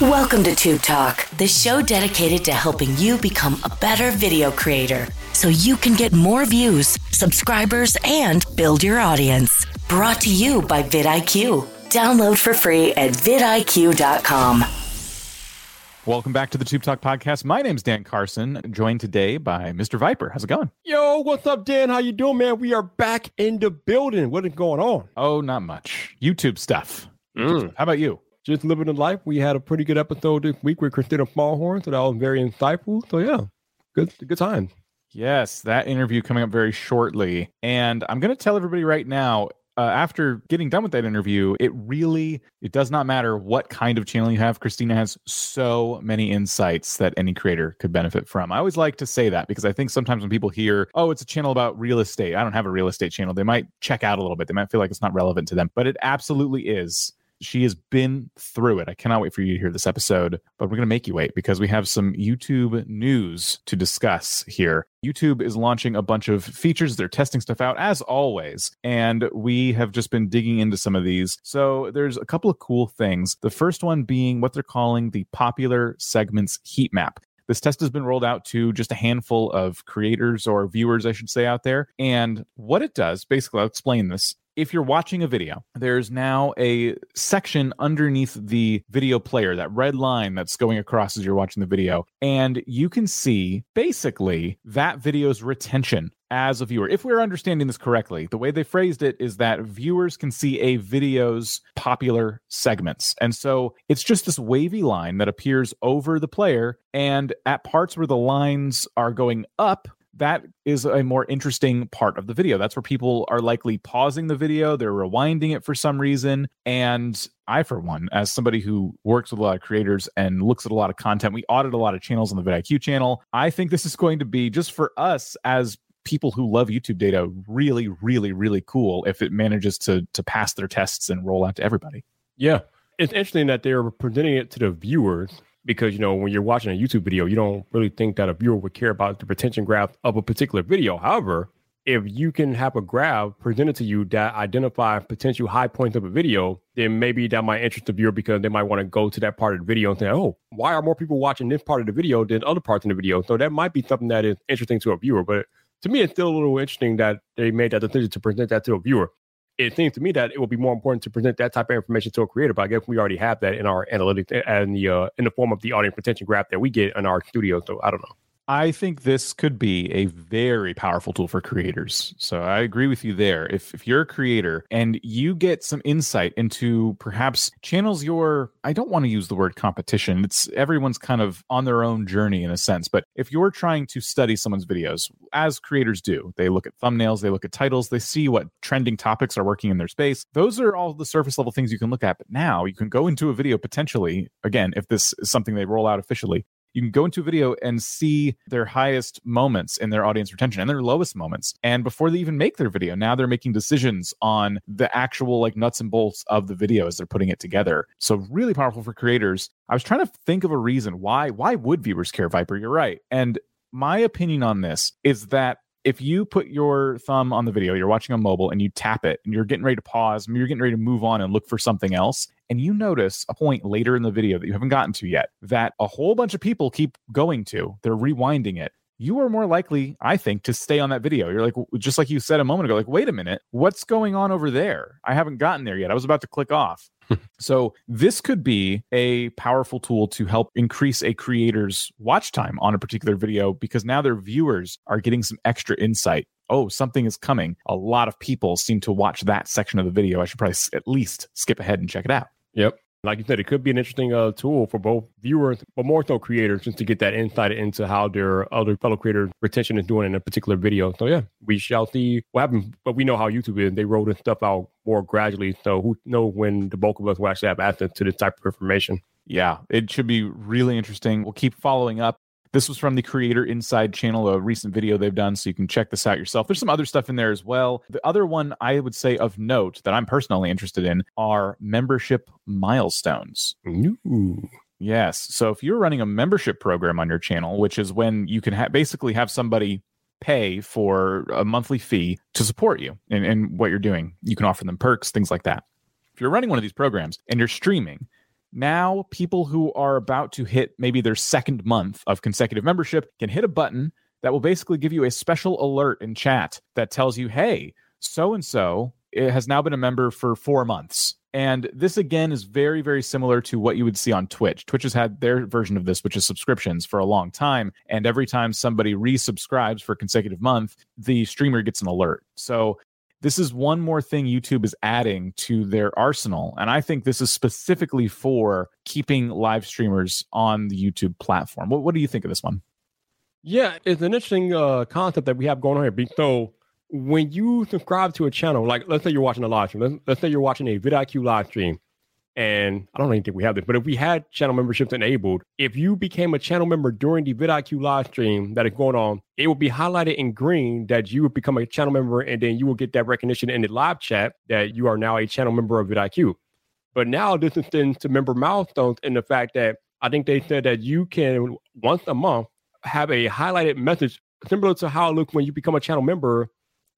Welcome to Tube Talk, the show dedicated to helping you become a better video creator so you can get more views, subscribers, and build your audience. Brought to you by vidIQ. Download for free at vidIQ.com. Welcome back to the Tube Talk podcast. My name's Dan Carson, joined today by Mr. Viper. How's it going? Yo, what's up, Dan? How you doing, man? We are back in the building. What is going on? Oh, not much. YouTube stuff. Mm. How about you? Just living the life. We had a pretty good episode this week with Kristina Smallhorn, so that was very insightful. So yeah, good good time. Yes, that interview coming up very shortly. And I'm going to tell everybody right now, uh, after getting done with that interview, it really it does not matter what kind of channel you have. Kristina has so many insights that any creator could benefit from. I always like to say that because I think sometimes when people hear, "Oh, it's a channel about real estate," I don't have a real estate channel. They might check out a little bit. They might feel like it's not relevant to them, but it absolutely is. She has been through it. I cannot wait for you to hear this episode, but we're going to make you wait because we have some YouTube news to discuss here. YouTube is launching a bunch of features. They're testing stuff out as always. And we have just been digging into some of these. So there's a couple of cool things. The first one being what they're calling the popular segments heat map. This test has been rolled out to just a handful of creators or viewers, I should say, out there. And what it does, basically, I'll explain this if you're watching a video, there's now a section underneath the video player, that red line that's going across as you're watching the video. And you can see basically that video's retention as a viewer. If we're understanding this correctly, the way they phrased it is that viewers can see a video's popular segments. And so it's just this wavy line that appears over the player. And at parts where the lines are going up, that is a more interesting part of the video. That's where people are likely pausing the video, they're rewinding it for some reason. And I, for one, as somebody who works with a lot of creators and looks at a lot of content, we audit a lot of channels on the vidIQ channel. I think this is going to be just for us as people who love YouTube data really, really, really cool if it manages to to pass their tests and roll out to everybody. Yeah. It's interesting that they're presenting it to the viewers because you know when you're watching a YouTube video, you don't really think that a viewer would care about the retention graph of a particular video. However, if you can have a graph presented to you that identify potential high points of a video, then maybe that might interest the viewer because they might want to go to that part of the video and say, "Oh, why are more people watching this part of the video than other parts in the video?" So that might be something that is interesting to a viewer. But to me, it's still a little interesting that they made that decision to present that to a viewer it seems to me that it will be more important to present that type of information to a creator. But I guess we already have that in our analytics and the uh, in the form of the audience retention graph that we get in our studio. So I don't know. I think this could be a very powerful tool for creators. So I agree with you there. If if you're a creator and you get some insight into perhaps channels your I don't want to use the word competition. It's everyone's kind of on their own journey in a sense, but if you're trying to study someone's videos as creators do, they look at thumbnails, they look at titles, they see what trending topics are working in their space. Those are all the surface level things you can look at, but now you can go into a video potentially again if this is something they roll out officially you can go into a video and see their highest moments in their audience retention and their lowest moments. And before they even make their video, now they're making decisions on the actual like nuts and bolts of the video as they're putting it together. So really powerful for creators. I was trying to think of a reason why why would viewers care Viper? You're right. And my opinion on this is that if you put your thumb on the video, you're watching on mobile and you tap it and you're getting ready to pause, you're getting ready to move on and look for something else, and you notice a point later in the video that you haven't gotten to yet that a whole bunch of people keep going to, they're rewinding it. You are more likely, I think, to stay on that video. You're like, just like you said a moment ago, like, wait a minute, what's going on over there? I haven't gotten there yet. I was about to click off. Hmm. so this could be a powerful tool to help increase a creator's watch time on a particular video because now their viewers are getting some extra insight oh, something is coming. A lot of people seem to watch that section of the video. I should probably at least skip ahead and check it out. Yep. Like you said, it could be an interesting uh, tool for both viewers, but more so creators, just to get that insight into how their other fellow creator retention is doing in a particular video. So yeah, we shall see what happens. But we know how YouTube is; they roll this stuff out more gradually. So who knows when the bulk of us will actually have access to this type of information? Yeah, it should be really interesting. We'll keep following up. This was from the Creator Insider channel, a recent video they've done, so you can check this out yourself. There's some other stuff in there as well. The other one I would say of note that I'm personally interested in are membership milestones. Ooh. Yes. So if you're running a membership program on your channel, which is when you can ha- basically have somebody pay for a monthly fee to support you and, in what you're doing, you can offer them perks, things like that. If you're running one of these programs and you're streaming, Now, people who are about to hit maybe their second month of consecutive membership can hit a button that will basically give you a special alert in chat that tells you, hey, so and so has now been a member for four months. And this again is very, very similar to what you would see on Twitch. Twitch has had their version of this, which is subscriptions for a long time. And every time somebody resubscribes for a consecutive month, the streamer gets an alert. So this is one more thing YouTube is adding to their arsenal. And I think this is specifically for keeping live streamers on the YouTube platform. What, what do you think of this one? Yeah, it's an interesting uh, concept that we have going on here. So when you subscribe to a channel, like let's say you're watching a live stream, let's, let's say you're watching a vidIQ live stream, and I don't even think we have this, but if we had channel memberships enabled, if you became a channel member during the vidIQ live stream that is going on, it will be highlighted in green that you would become a channel member, and then you will get that recognition in the live chat that you are now a channel member of vidIQ. But now this is to member milestones in the fact that I think they said that you can once a month have a highlighted message similar to how it looks when you become a channel member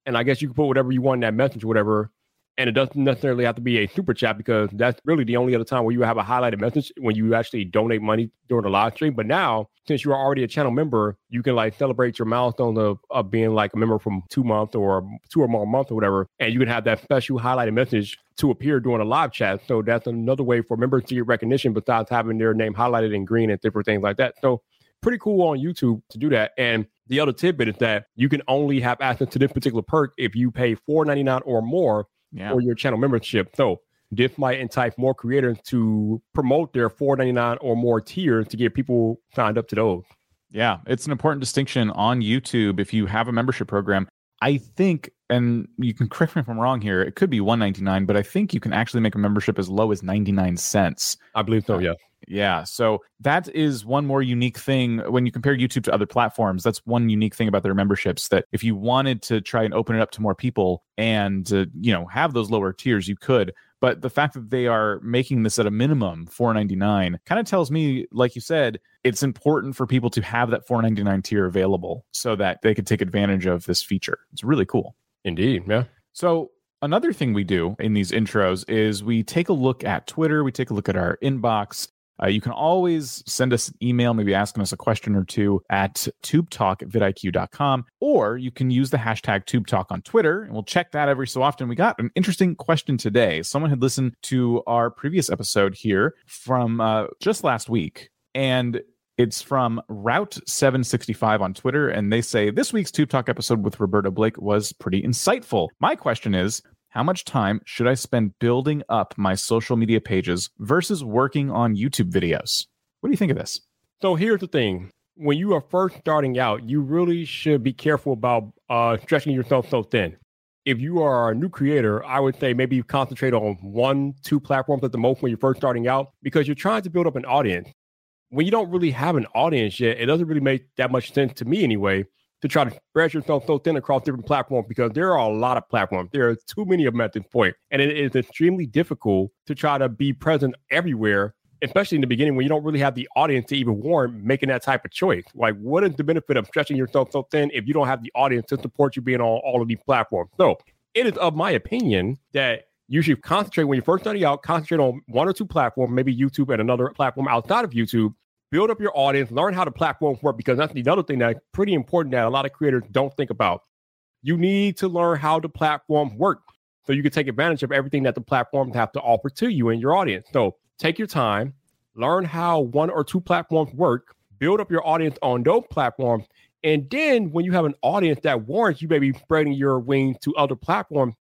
and I guess you can put whatever you want in that message, whatever. And it doesn't necessarily have to be a super chat because that's really the only other time where you have a highlighted message when you actually donate money during the live stream. But now, since you are already a channel member, you can like celebrate your milestone of, of being like a member from two months or two or more months or whatever. And you can have that special highlighted message to appear during a live chat. So that's another way for members to get recognition besides having their name highlighted in green and different things like that. So pretty cool on YouTube to do that. And the other tidbit is that you can only have access to this particular perk if you pay $4.99 or more yeah. for your channel membership. So Diff might entice more creators to promote their $4.99 or more tiers to get people signed up to those. Yeah, it's an important distinction on YouTube. If you have a membership program, I think, and you can correct me if I'm wrong here, it could be 199, but I think you can actually make a membership as low as 99 cents. I believe so, uh, yeah. Yeah. So that is one more unique thing when you compare YouTube to other platforms. That's one unique thing about their memberships that if you wanted to try and open it up to more people and, uh, you know, have those lower tiers, you could. But the fact that they are making this at a minimum 499 kind of tells me, like you said, it's important for people to have that 499 tier available so that they could take advantage of this feature. It's really cool. Indeed. Yeah. So another thing we do in these intros is we take a look at Twitter, we take a look at our inbox, uh, you can always send us an email, maybe asking us a question or two at tubetalk at vidiq.com, or you can use the hashtag tubetalk on Twitter, and we'll check that every so often. We got an interesting question today. Someone had listened to our previous episode here from uh, just last week, and it's from Route 765 on Twitter, and they say this week's Tube Talk episode with Roberto Blake was pretty insightful. My question is how much time should I spend building up my social media pages versus working on YouTube videos? What do you think of this? So here's the thing. When you are first starting out, you really should be careful about uh, stretching yourself so thin. If you are a new creator, I would say maybe concentrate on one, two platforms at the most when you're first starting out because you're trying to build up an audience. When you don't really have an audience yet, it doesn't really make that much sense to me anyway to try to spread yourself so thin across different platforms because there are a lot of platforms. There are too many of them at this point. And it is extremely difficult to try to be present everywhere, especially in the beginning when you don't really have the audience to even warrant making that type of choice. Like, what is the benefit of stretching yourself so thin if you don't have the audience to support you being on all of these platforms? So it is of my opinion that you should concentrate when you're first starting out, concentrate on one or two platforms, maybe YouTube and another platform outside of YouTube, build up your audience, learn how the platforms work, because that's the other thing that's pretty important that a lot of creators don't think about. You need to learn how the platforms work so you can take advantage of everything that the platforms have to offer to you and your audience. So take your time, learn how one or two platforms work, build up your audience on those platforms. And then when you have an audience that warrants you maybe spreading your wings to other platforms,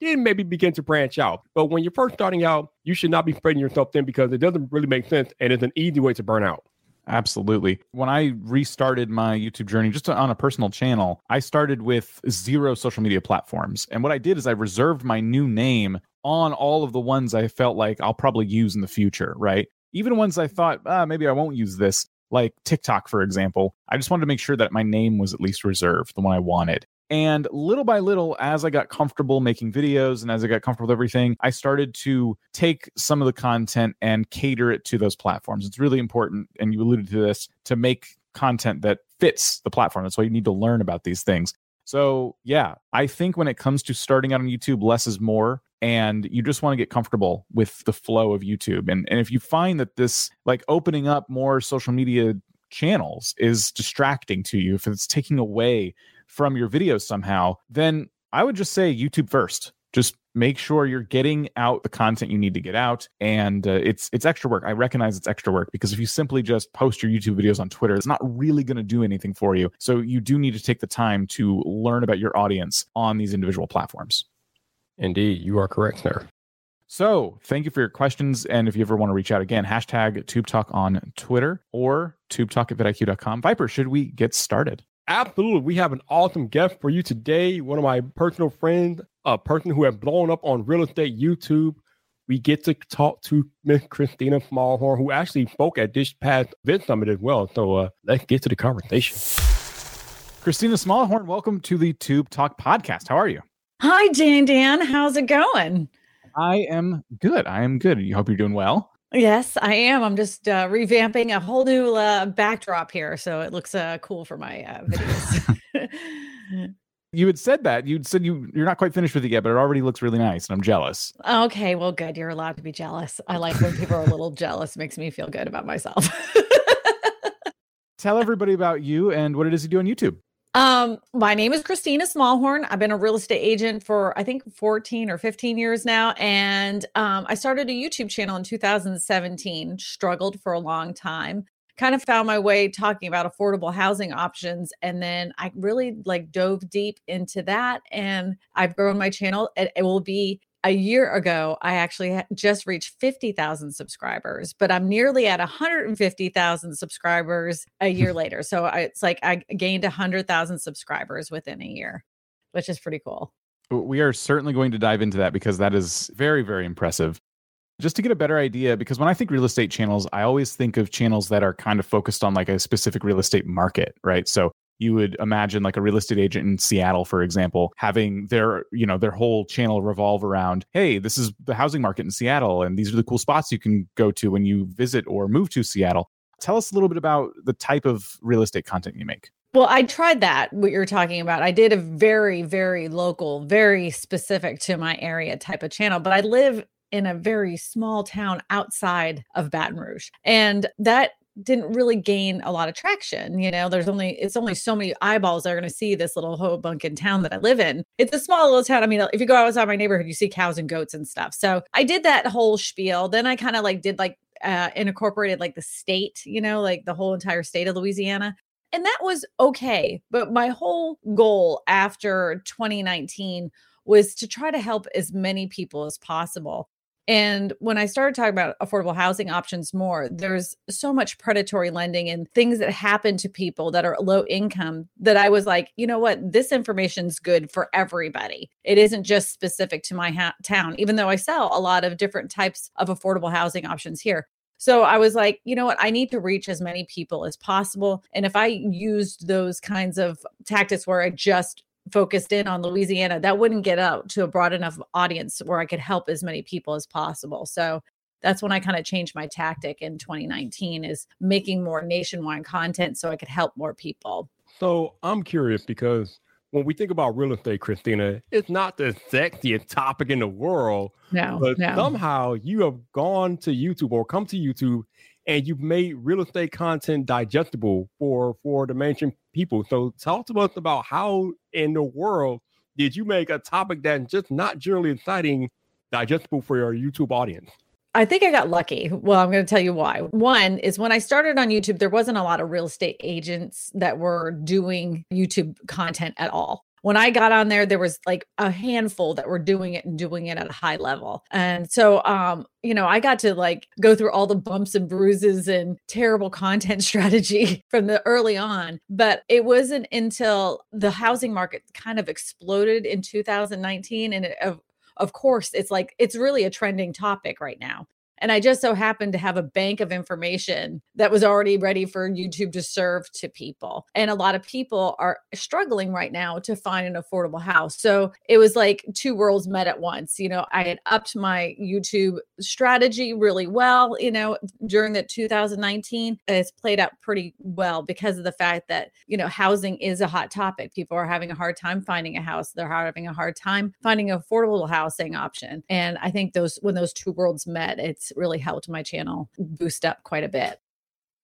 then maybe begin to branch out. But when you're first starting out, you should not be spreading yourself thin because it doesn't really make sense and it's an easy way to burn out. Absolutely. When I restarted my YouTube journey just on a personal channel, I started with zero social media platforms. And what I did is I reserved my new name on all of the ones I felt like I'll probably use in the future, right? Even ones I thought, ah, maybe I won't use this, like TikTok, for example. I just wanted to make sure that my name was at least reserved, the one I wanted. And little by little, as I got comfortable making videos and as I got comfortable with everything, I started to take some of the content and cater it to those platforms. It's really important, and you alluded to this, to make content that fits the platform. That's why you need to learn about these things. So, yeah, I think when it comes to starting out on YouTube, less is more. and you just want to get comfortable with the flow of YouTube. And, and if you find that this, like opening up more social media channels, is distracting to you, if it's taking away from your videos somehow, then I would just say YouTube first. Just make sure you're getting out the content you need to get out and uh, it's it's extra work. I recognize it's extra work because if you simply just post your youtube videos on twitter it's not really going to do anything for you. So you do need to take the time to learn about your audience on these individual platforms. Indeed you are correct sir. So thank you for your questions and if you ever want to reach out again hashtag tube talk on twitter or tube talk at vidiq.com viper should we get started Absolutely. We have an awesome guest for you today. One of my personal friends, a person who has blown up on real estate YouTube. We get to talk to Miss Kristina Smallhorn, who actually spoke at this past event summit as well. So uh, let's get to the conversation. Kristina Smallhorn, welcome to the Tube Talk podcast. How are you? Hi, Dan Dan. How's it going? I am good. I am good. You hope you're doing well. Yes, I am. I'm just uh, revamping a whole new uh, backdrop here, so it looks uh, cool for my uh, videos. you had said that you'd said you you're not quite finished with it yet, but it already looks really nice, and I'm jealous. Okay, well, good. You're allowed to be jealous. I like when people are a little jealous. Makes me feel good about myself. Tell everybody about you and what it is you do on YouTube. Um, my name is Kristina Smallhorn. I've been a real estate agent for I think 14 or 15 years now. And um, I started a YouTube channel in 2017, struggled for a long time, kind of found my way talking about affordable housing options. And then I really like dove deep into that. And I've grown my channel. It, it will be a year ago, I actually just reached 50,000 subscribers, but I'm nearly at 150,000 subscribers a year later. So I, it's like I gained 100,000 subscribers within a year, which is pretty cool. We are certainly going to dive into that because that is very, very impressive. Just to get a better idea, because when I think real estate channels, I always think of channels that are kind of focused on like a specific real estate market, right? So you would imagine like a real estate agent in Seattle, for example, having their, you know, their whole channel revolve around, hey, this is the housing market in Seattle, and these are the cool spots you can go to when you visit or move to Seattle. Tell us a little bit about the type of real estate content you make. Well, I tried that, what you're talking about. I did a very, very local, very specific to my area type of channel, but I live in a very small town outside of Baton Rouge. And that didn't really gain a lot of traction. You know, there's only it's only so many eyeballs that are going to see this little Hoboken town that I live in. It's a small little town. I mean, if you go outside my neighborhood, you see cows and goats and stuff. So I did that whole spiel. Then I kind of like did like uh incorporated like the state, you know, like the whole entire state of Louisiana. And that was okay. But my whole goal after 2019 was to try to help as many people as possible. And when I started talking about affordable housing options more, there's so much predatory lending and things that happen to people that are low income that I was like, you know what? This information is good for everybody. It isn't just specific to my ha- town, even though I sell a lot of different types of affordable housing options here. So I was like, you know what? I need to reach as many people as possible. And if I used those kinds of tactics where I just focused in on Louisiana, that wouldn't get out to a broad enough audience where I could help as many people as possible. So that's when I kind of changed my tactic in 2019 is making more nationwide content so I could help more people. So I'm curious because when we think about real estate, Kristina, it's not the sexiest topic in the world. No, but no. somehow you have gone to YouTube or come to YouTube and you've made real estate content digestible for for the mainstream people. So talk to us about how in the world did you make a topic that's just not generally exciting digestible for your YouTube audience? I think I got lucky. Well, I'm going to tell you why. One is when I started on YouTube, there wasn't a lot of real estate agents that were doing YouTube content at all when I got on there, there was like a handful that were doing it and doing it at a high level. And so, um, you know, I got to like go through all the bumps and bruises and terrible content strategy from the early on. But it wasn't until the housing market kind of exploded in 2019. And it, of, of course, it's like, it's really a trending topic right now And I just so happened to have a bank of information that was already ready for YouTube to serve to people. And a lot of people are struggling right now to find an affordable house. So it was like two worlds met at once. You know, I had upped my YouTube strategy really well, you know, during the 2019. It's played out pretty well because of the fact that, you know, housing is a hot topic. People are having a hard time finding a house. They're having a hard time finding an affordable housing option. And I think those when those two worlds met, it's really helped my channel boost up quite a bit.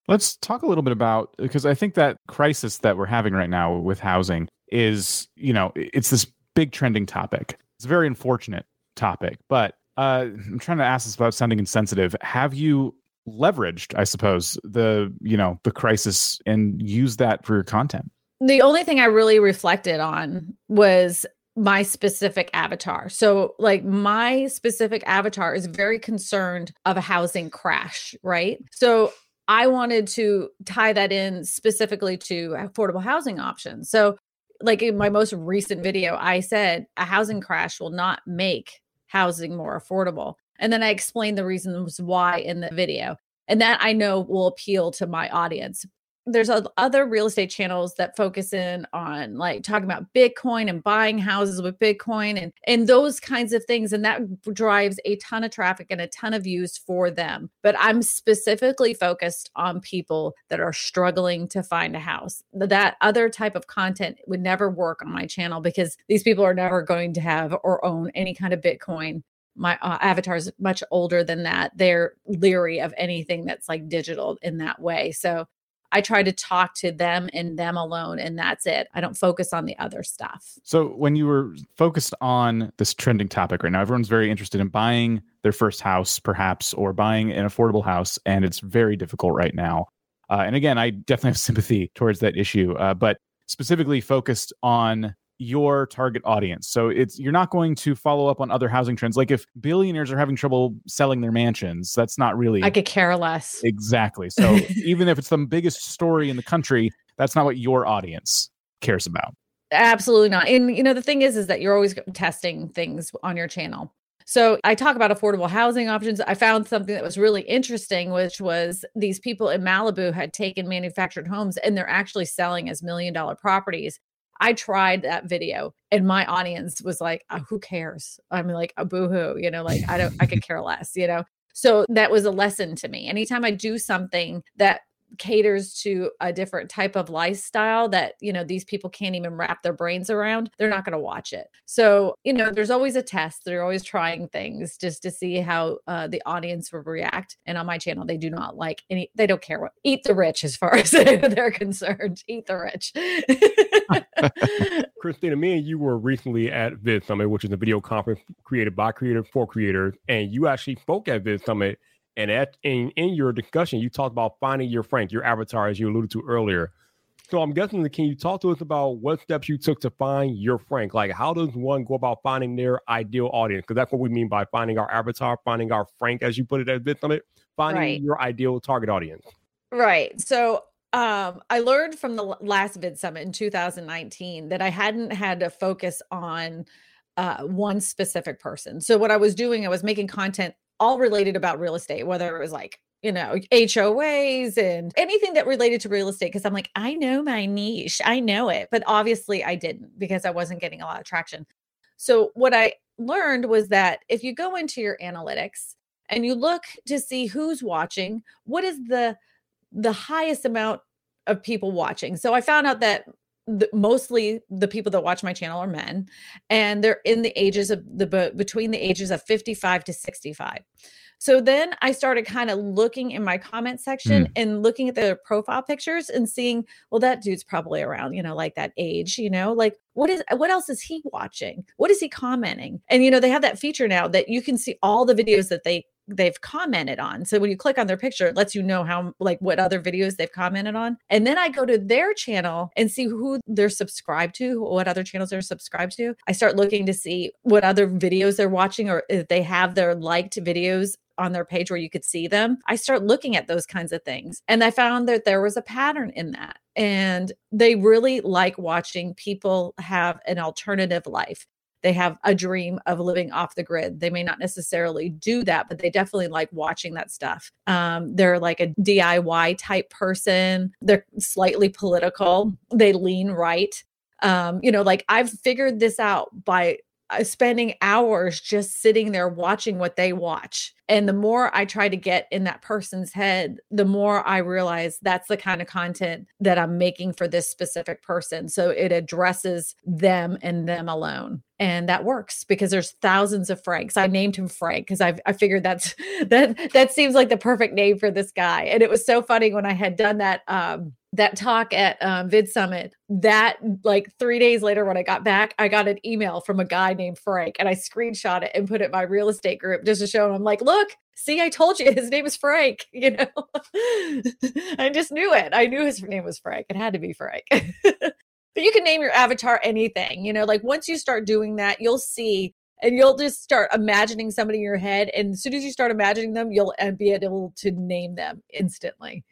Let's talk a little bit about because I think that crisis that we're having right now with housing is, you know, it's this big trending topic. It's a very unfortunate topic, but uh, I'm trying to ask this without sounding insensitive. Have you leveraged, I suppose, the you know the crisis and used that for your content? The only thing I really reflected on was my specific avatar. So like my specific avatar is very concerned of a housing crash, right? So I wanted to tie that in specifically to affordable housing options. So like in my most recent video, I said a housing crash will not make housing more affordable. And then I explained the reasons why in the video. And that I know will appeal to my audience there's other real estate channels that focus in on like talking about bitcoin and buying houses with bitcoin and and those kinds of things and that drives a ton of traffic and a ton of views for them but i'm specifically focused on people that are struggling to find a house that other type of content would never work on my channel because these people are never going to have or own any kind of bitcoin my uh, avatar is much older than that. They're leery of anything that's like digital in that way. So I try to talk to them and them alone, and that's it. I don't focus on the other stuff. So, when you were focused on this trending topic right now, everyone's very interested in buying their first house, perhaps, or buying an affordable house, and it's very difficult right now. Uh, and again, I definitely have sympathy towards that issue, uh, but specifically focused on your target audience. So it's you're not going to follow up on other housing trends. Like if billionaires are having trouble selling their mansions, that's not really I could care less. Exactly. So even if it's the biggest story in the country, that's not what your audience cares about. Absolutely not. And you know the thing is is that you're always testing things on your channel. So I talk about affordable housing options. I found something that was really interesting, which was these people in Malibu had taken manufactured homes and they're actually selling as million dollar properties. I tried that video and my audience was like, oh, who cares? I'm like, a boohoo, you know, like I don't, I could care less, you know? So that was a lesson to me. Anytime I do something that caters to a different type of lifestyle that you know these people can't even wrap their brains around they're not going to watch it. So you know there's always a test they're always trying things just to see how uh, the audience will react and on my channel they do not like any they don't care what eat the rich as far as they're concerned eat the rich. Kristina me and you were recently at vid summit which is a video conference created by creators for creators and you actually spoke at vid summit and at in, in your discussion, you talked about finding your Frank, your avatar, as you alluded to earlier. So I'm guessing, that can you talk to us about what steps you took to find your Frank? Like, how does one go about finding their ideal audience? Because that's what we mean by finding our avatar, finding our Frank, as you put it at Vid Summit, finding right. your ideal target audience. Right. So um, I learned from the last Vid Summit in 2019 that I hadn't had to focus on uh, one specific person. So what I was doing, I was making content all related about real estate, whether it was like, you know, HOAs and anything that related to real estate. Cause I'm like, I know my niche, I know it. But obviously I didn't because I wasn't getting a lot of traction. So what I learned was that if you go into your analytics and you look to see who's watching, what is the the highest amount of people watching. So I found out that the, mostly the people that watch my channel are men and they're in the ages of the between the ages of 55 to 65 so then i started kind of looking in my comment section mm. and looking at their profile pictures and seeing well that dude's probably around you know like that age you know like what is what else is he watching? What is he commenting? And you know they have that feature now that you can see all the videos that they they've commented on. So when you click on their picture, it lets you know how like what other videos they've commented on. And then I go to their channel and see who they're subscribed to, what other channels they're subscribed to. I start looking to see what other videos they're watching or if they have their liked videos on their page where you could see them. I start looking at those kinds of things. And I found that there was a pattern in that. And they really like watching people have an alternative life they have a dream of living off the grid. They may not necessarily do that, but they definitely like watching that stuff. Um, they're like a DIY type person. They're slightly political. They lean right. Um, you know, like I've figured this out by spending hours just sitting there watching what they watch. And the more I try to get in that person's head, the more I realize that's the kind of content that I'm making for this specific person. So it addresses them and them alone. And that works because there's thousands of Franks. I named him Frank because I I figured that's that that seems like the perfect name for this guy. And it was so funny when I had done that um that talk at um, vid summit that like three days later when i got back i got an email from a guy named frank and i screenshot it and put it in my real estate group just to show him. I'm like look see i told you his name is frank you know? I just knew it. I knew his name was frank. It had to be frank. But you can name your avatar anything you know? Like once you start doing that you'll see and you'll just start imagining somebody in your head and as soon as you start imagining them you'll be able to name them instantly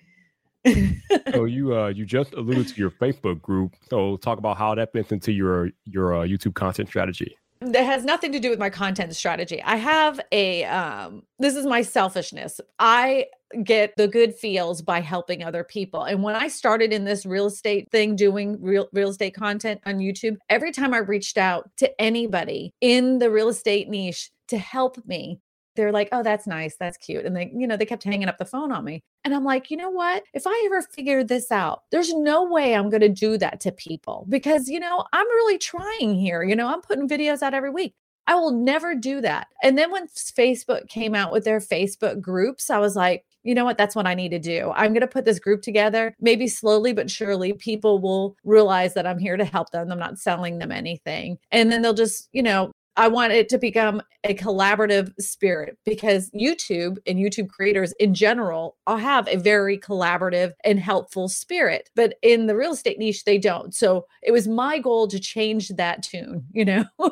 so you uh you just alluded to your Facebook group. So talk about how that fits into your your uh, YouTube content strategy. That has nothing to do with my content strategy. I have a um this is my selfishness. I get the good feels by helping other people. And when I started in this real estate thing doing real real estate content on YouTube, every time I reached out to anybody in the real estate niche to help me, they're like, oh, that's nice. That's cute. And they, you know, they kept hanging up the phone on me. And I'm like, you know what? If I ever figure this out, there's no way I'm going to do that to people because, you know, I'm really trying here. You know, I'm putting videos out every week. I will never do that. And then when Facebook came out with their Facebook groups, I was like, you know what? That's what I need to do. I'm going to put this group together. Maybe slowly but surely people will realize that I'm here to help them. I'm not selling them anything. And then they'll just, you know, I want it to become a collaborative spirit because YouTube and YouTube creators in general all have a very collaborative and helpful spirit. But in the real estate niche, they don't. So it was my goal to change that tune, you know?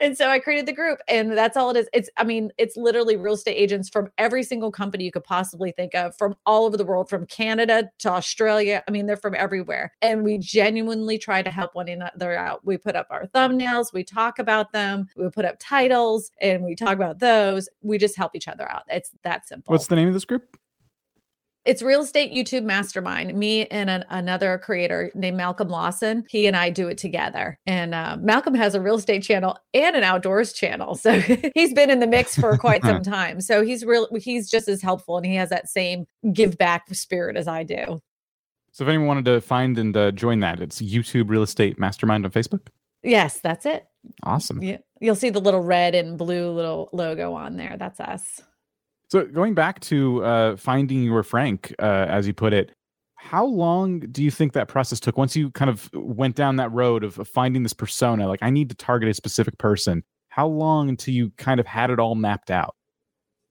and so I created the group and that's all it is. It's, I mean, it's literally real estate agents from every single company you could possibly think of from all over the world, from Canada to Australia. I mean, they're from everywhere. And we genuinely try to help one another out. We put up our thumbnails, we talk about them we put up titles and we talk about those. We just help each other out. It's that simple. What's the name of this group? It's Real Estate YouTube Mastermind. Me and an, another creator named Malcolm Lawson. He and I do it together. And uh, Malcolm has a real estate channel and an outdoors channel, so he's been in the mix for quite some time. So he's real. He's just as helpful, and he has that same give back spirit as I do. So if anyone wanted to find and uh, join that, it's YouTube Real Estate Mastermind on Facebook. Yes, that's it. Awesome. Yeah, you'll see the little red and blue little logo on there. That's us. So going back to uh, finding your Frank, uh, as you put it, how long do you think that process took? Once you kind of went down that road of, of finding this persona, like I need to target a specific person. How long until you kind of had it all mapped out?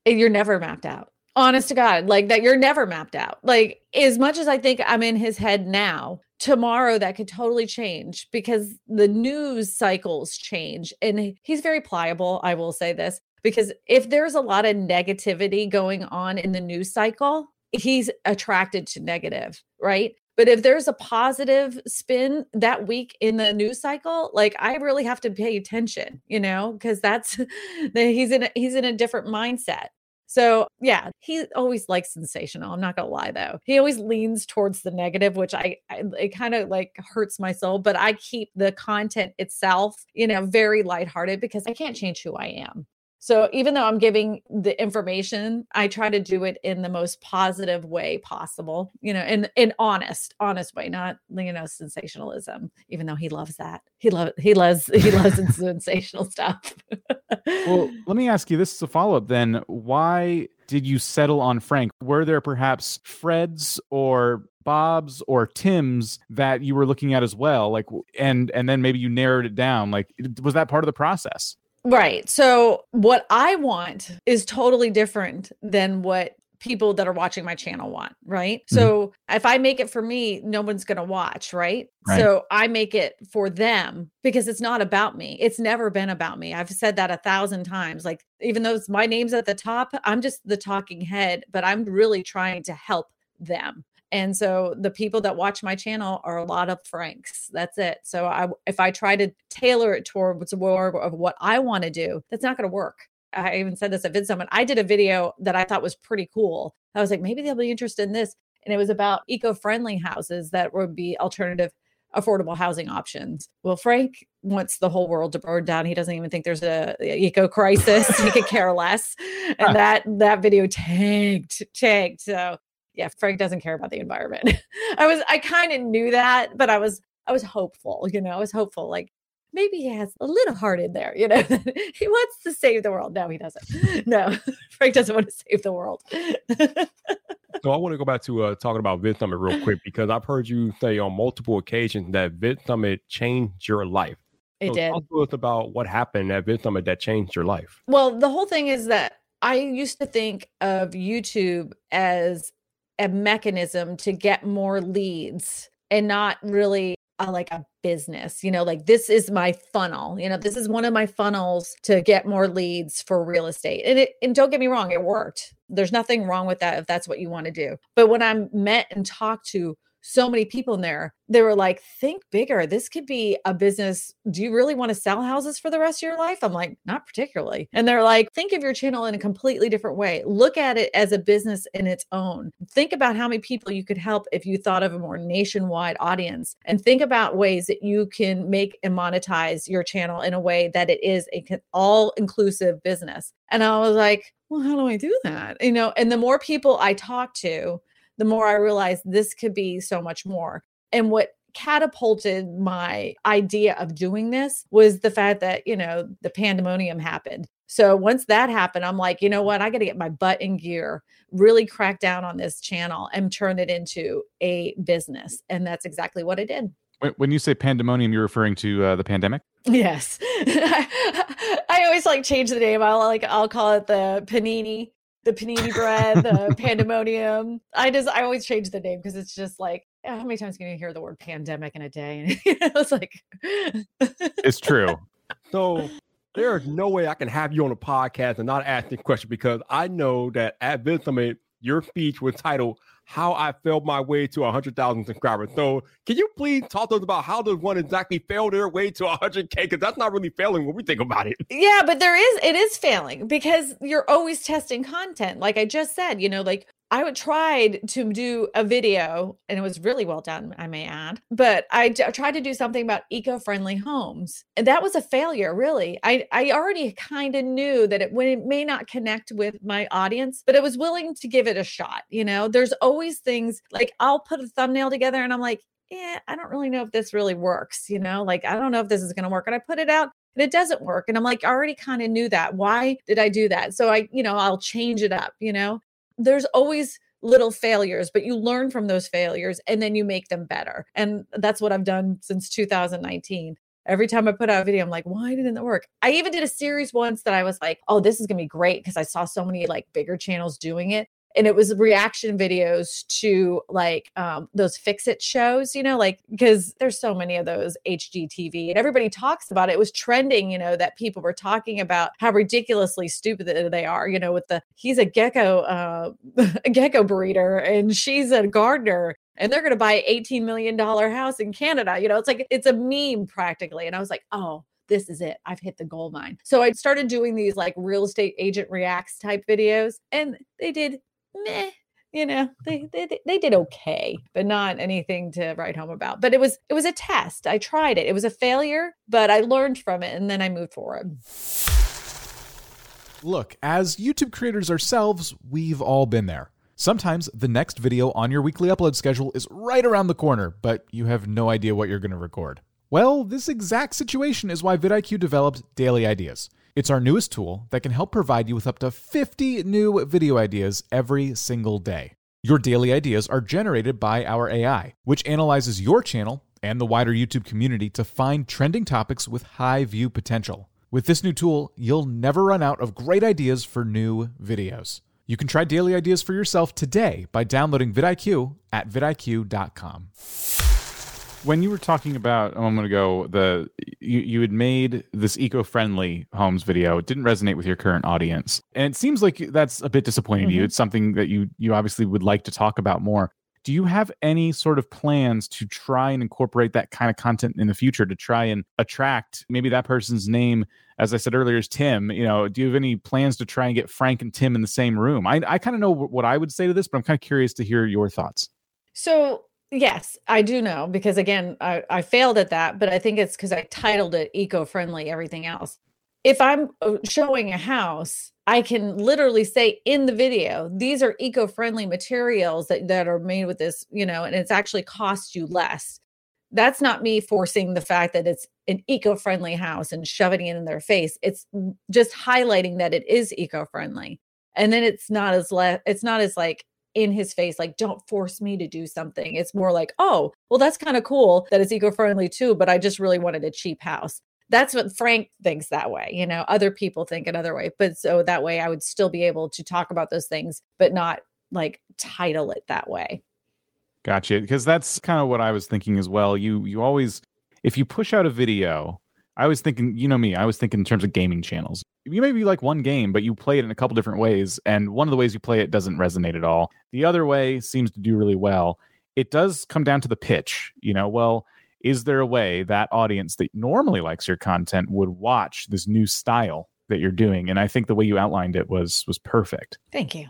You're never mapped out honest to God, like that you're never mapped out. Like, as much as I think I'm in his head now, tomorrow that could totally change because the news cycles change and he's very pliable i will say this because if there's a lot of negativity going on in the news cycle he's attracted to negative right? But if there's a positive spin that week in the news cycle like i really have to pay attention you know because that's he's in a, he's in a different mindset so yeah, he always likes sensational. I'm not gonna lie though. He always leans towards the negative, which I, I it kind of like hurts my soul. But I keep the content itself, you know, very lighthearted because I can't change who I am. So even though I'm giving the information, I try to do it in the most positive way possible, you know, in in honest, honest way, not you know, sensationalism, even though he loves that. He loves he loves he loves sensational stuff. well, let me ask you this is a follow-up then. Why did you settle on Frank? Were there perhaps Freds or Bob's or Tim's that you were looking at as well? Like and and then maybe you narrowed it down. Like was that part of the process? Right. So what I want is totally different than what people that are watching my channel want, right? Mm-hmm. So if I make it for me, no one's going to watch, right? right? So I make it for them because it's not about me. It's never been about me. I've said that a thousand times. Like even though my name's at the top, I'm just the talking head, but I'm really trying to help them And so the people that watch my channel are a lot of Franks. That's it. So I if I try to tailor it towards more of what I want to do, that's not going to work. I even said this at VidSummit. I did a video that I thought was pretty cool. I was like, maybe they'll be interested in this. And it was about eco-friendly houses that would be alternative affordable housing options. Well, Frank wants the whole world to burn down. He doesn't even think there's a, a eco crisis. he could care less. And that that video tanked, tanked. So yeah, Frank doesn't care about the environment. I was I kind of knew that, but I was I was hopeful, you know, I was hopeful like maybe he has a little heart in there, you know. he wants to save the world. No, he doesn't. No, Frank doesn't want to save the world. so I want to go back to uh, talking about VidSummit real quick because I've heard you say on multiple occasions that VidSummit changed your life. It so did. Talk to us about what happened at VidSummit that changed your life. Well, the whole thing is that I used to think of YouTube as a mechanism to get more leads and not really a, like a business you know like this is my funnel you know this is one of my funnels to get more leads for real estate. And it and don't get me wrong it worked. There's nothing wrong with that if that's what you want to do. But when i met and talked to so many people in there. They were like, think bigger. This could be a business. Do you really want to sell houses for the rest of your life? I'm like, not particularly. And they're like, think of your channel in a completely different way. Look at it as a business in its own. Think about how many people you could help if you thought of a more nationwide audience and think about ways that you can make and monetize your channel in a way that it is a all inclusive business. And I was like, well, how do I do that? You know, and the more people I talk to, the more I realized this could be so much more. And what catapulted my idea of doing this was the fact that, you know, the pandemonium happened. So once that happened, I'm like, you know what? I got to get my butt in gear, really crack down on this channel and turn it into a business. And that's exactly what I did. When you say pandemonium, you're referring to uh, the pandemic? Yes. I always like change the name. I'll like I'll call it the panini the panini bread, the pandemonium. I just I always change the name because it's just like ah, how many times can you hear the word pandemic in a day? And it's like it's true. So there is no way I can have you on a podcast and not ask the question because I know that at VidSummit, your speech was titled how I failed my way to 100,000 subscribers. So, can you please talk to us about how does one exactly fail their way to 100K? Because that's not really failing when we think about it. Yeah, but there is, it is failing because you're always testing content. Like I just said, you know, like I would tried to do a video and it was really well done, I may add. But I, tried to do something about eco-friendly homes. And that was a failure, really. I, I already kind of knew that it, when it may not connect with my audience, but I was willing to give it a shot. You know, there's always things like I'll put a thumbnail together and I'm like, yeah, I don't really know if this really works. You know, like I don't know if this is going to work. And I put it out and it doesn't work. And I'm like, I already kind of knew that. Why did I do that? So I, you know, I'll change it up, you know there's always little failures, but you learn from those failures and then you make them better. And that's what I've done since 2019. Every time I put out a video, I'm like, why didn't it work? I even did a series once that I was like, oh, this is going to be great because I saw so many like bigger channels doing it and it was reaction videos to like um, those fix it shows you know like because there's so many of those hgtv and everybody talks about it. it was trending you know that people were talking about how ridiculously stupid they are you know with the he's a gecko uh, a gecko breeder and she's a gardener and they're going to buy an 18 million dollar house in canada you know it's like it's a meme practically and i was like oh this is it. I've hit the gold mine. So I started doing these like real estate agent reacts type videos and they did meh you know they, they they did okay but not anything to write home about. But it was it was a test. I tried it. It was a failure but i learned from it and then i moved forward. Look as youtube creators ourselves we've all been there. Sometimes the next video on your weekly upload schedule is right around the corner but you have no idea what you're going to record. Well this exact situation is why vidiq developed daily ideas it's our newest tool that can help provide you with up to 50 new video ideas every single day. Your daily ideas are generated by our AI, which analyzes your channel and the wider YouTube community to find trending topics with high view potential. With this new tool, you'll never run out of great ideas for new videos. You can try daily ideas for yourself today by downloading vidIQ at vidIQ.com when you were talking about a moment ago, the you, you had made this eco-friendly homes video. It didn't resonate with your current audience, and it seems like that's a bit disappointing mm-hmm. to you. Mm-hmm. It's something that you you obviously would like to talk about more. Do you have any sort of plans to try and incorporate that kind of content in the future to try and attract maybe that person's name? As I said earlier, is Tim. You know, do you have any plans to try and get Frank and Tim in the same room? I, I kind of know what I would say to this, but I'm kind of curious to hear your thoughts. So Yes, I do know because again, I, I failed at that, but I think it's because I titled it eco friendly, everything else. If I'm uh, showing a house, I can literally say in the video, these are eco friendly materials that, that are made with this, you know, and it's actually cost you less. That's not me forcing the fact that it's an eco friendly house and shoving it in their face. It's just highlighting that it is eco friendly. And then it's not as le- it's not as like in his face like don't force me to do something. It's more like oh well that's kind of cool that it's eco-friendly too but i just really wanted a cheap house. That's what frank thinks that way you know? Other people think another way but so that way i would still be able to talk about those things but not like title it that way. Gotcha because that's kind of what i was thinking as well. You you always if you push out a video I was thinking, you know me, I was thinking in terms of gaming channels. You maybe like one game, but you play it in a couple different ways. And one of the ways you play it doesn't resonate at all. The other way seems to do really well. It does come down to the pitch. You know, well, is there a way that audience that normally likes your content would watch this new style that you're doing? And I think the way you outlined it was was perfect. Thank you.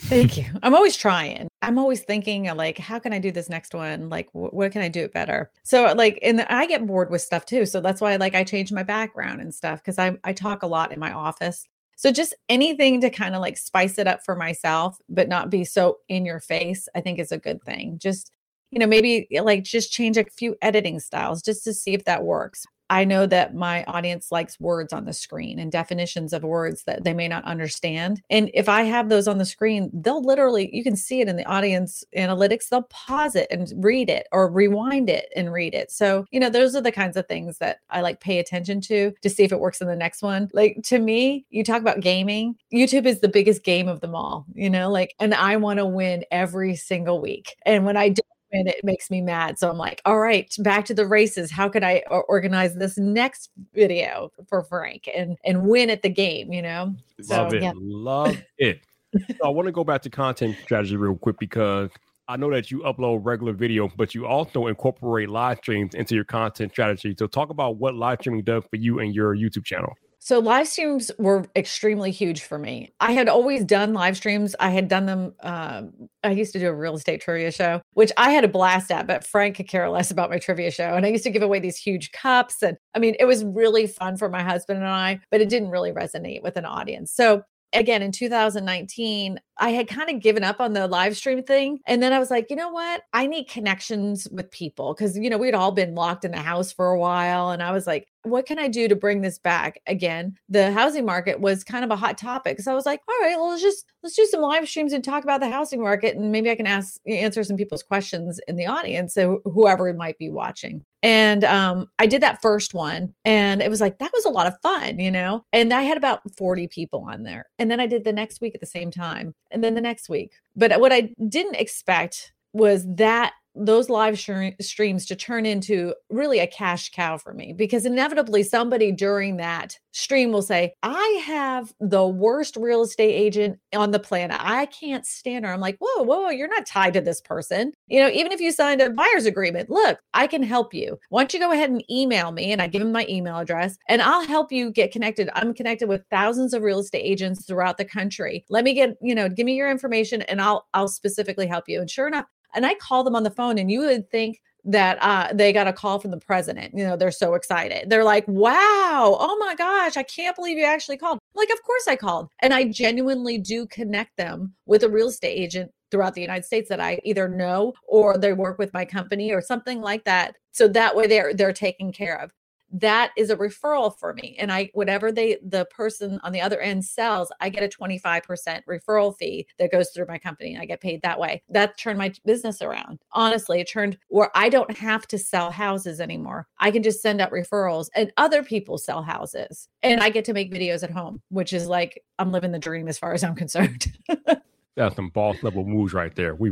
Thank you. I'm always trying. I'm always thinking uh, like, how can I do this next one? Like, wh- what can I do it better? So like, and I get bored with stuff too. So that's why like I change my background and stuff because I I talk a lot in my office. So just anything to kind of like spice it up for myself, but not be so in your face, I think is a good thing. Just you know, maybe eh, like just change a few editing styles just to see if that works. I know that my audience likes words on the screen and definitions of words that they may not understand. And if I have those on the screen, they'll literally, you can see it in the audience analytics, they'll pause it and read it or rewind it and read it. So, you know, those are the kinds of things that I like pay attention to to see if it works in the next one. Like to me, you talk about gaming, YouTube is the biggest game of them all, you know, like, and I want to win every single week. And when I do and it makes me mad. So I'm like, all right, back to the races. How could I organize this next video for Frank and and win at the game? You know, love so, it, yeah. love it. so I want to go back to content strategy real quick because I know that you upload regular video, but you also incorporate live streams into your content strategy. So talk about what live streaming does for you and your YouTube channel. So live streams were extremely huge for me. I had always done live streams. I had done them. Um, I used to do a real estate trivia show, which I had a blast at, but Frank could care less about my trivia show. And I used to give away these huge cups. And I mean, it was really fun for my husband and I, but it didn't really resonate with an audience. So again in 2019 i had kind of given up on the live stream thing and then i was like you know what i need connections with people because you know we'd all been locked in the house for a while and i was like what can I do to bring this back again? The housing market was kind of a hot topic. So I was like, all right, well, let's just let's do some live streams and talk about the housing market and maybe I can ask answer some people's questions in the audience, so whoever might be watching. And um, I did that first one and it was like that was a lot of fun, you know. And I had about 40 people on there. And then I did the next week at the same time and then the next week. But what I didn't expect was that those live streams to turn into really a cash cow for me because inevitably somebody during that stream will say, I have the worst real estate agent on the planet. I can't stand her. I'm like, whoa, whoa, you're not tied to this person. You know, even if you signed a buyer's agreement, look, I can help you. Why don't you go ahead and email me? And I give them my email address and I'll help you get connected. I'm connected with thousands of real estate agents throughout the country. Let me get, you know, give me your information and I'll I'll specifically help you. And sure enough, and I call them on the phone, and you would think that uh, they got a call from the president. You know, they're so excited. They're like, wow, oh my gosh, I can't believe you actually called. Like, of course I called. And I genuinely do connect them with a real estate agent throughout the United States that I either know or they work with my company or something like that. So that way they're they're taken care of that is a referral for me and i whatever they the person on the other end sells i get a 25% referral fee that goes through my company and i get paid that way. That turned my business around. Honestly it turned where i don't have to sell houses anymore. I can just send out referrals and other people sell houses and i get to make videos at home which is like i'm living the dream as far as i'm concerned. That's some boss level moves right there. We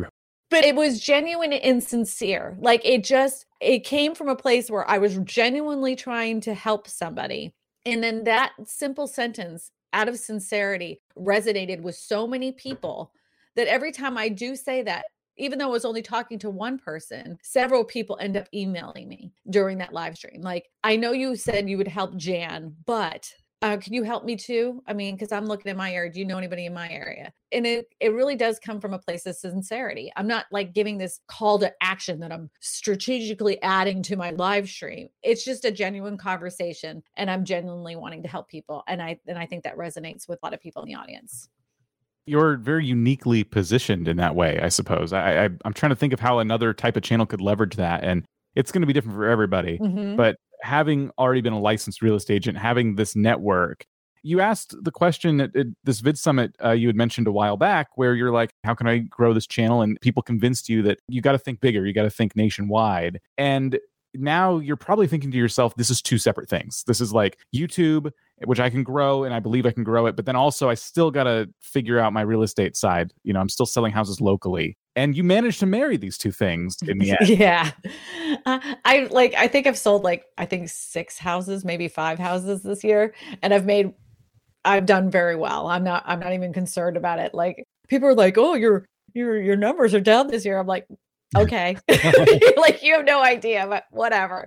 but it was genuine and sincere. Like it just it came from a place where I was genuinely trying to help somebody. And then that simple sentence out of sincerity resonated with so many people that every time I do say that, even though I was only talking to one person, several people end up emailing me during that live stream. Like, I know you said you would help Jan, but uh, can you help me too? I mean, because I'm looking in my area. Do you know anybody in my area? And it it really does come from a place of sincerity. I'm not like giving this call to action that I'm strategically adding to my live stream. It's just a genuine conversation, and I'm genuinely wanting to help people. And I and I think that resonates with a lot of people in the audience you're very uniquely positioned in that way, I suppose. I, I am trying to think of how another type of channel could leverage that, and it's going to be different for everybody. Mm-hmm. But having already been a licensed real estate agent, having this network, you asked the question at, at this VidSummit uh, you had mentioned a while back, where you're like, "How can I grow this channel?" And people convinced you that you got to think bigger, you got to think nationwide, and now you're probably thinking to yourself, this is two separate things. This is like YouTube, which I can grow and I believe I can grow it. But then also, I still got to figure out my real estate side. You know, I'm still selling houses locally. And you managed to marry these two things in the end. yeah. Uh, I like, I think I've sold like, I think six houses, maybe five houses this year. And I've made, I've done very well. I'm not, I'm not even concerned about it. Like, people are like, oh, your, your, your numbers are down this year. I'm like, okay like you have no idea but whatever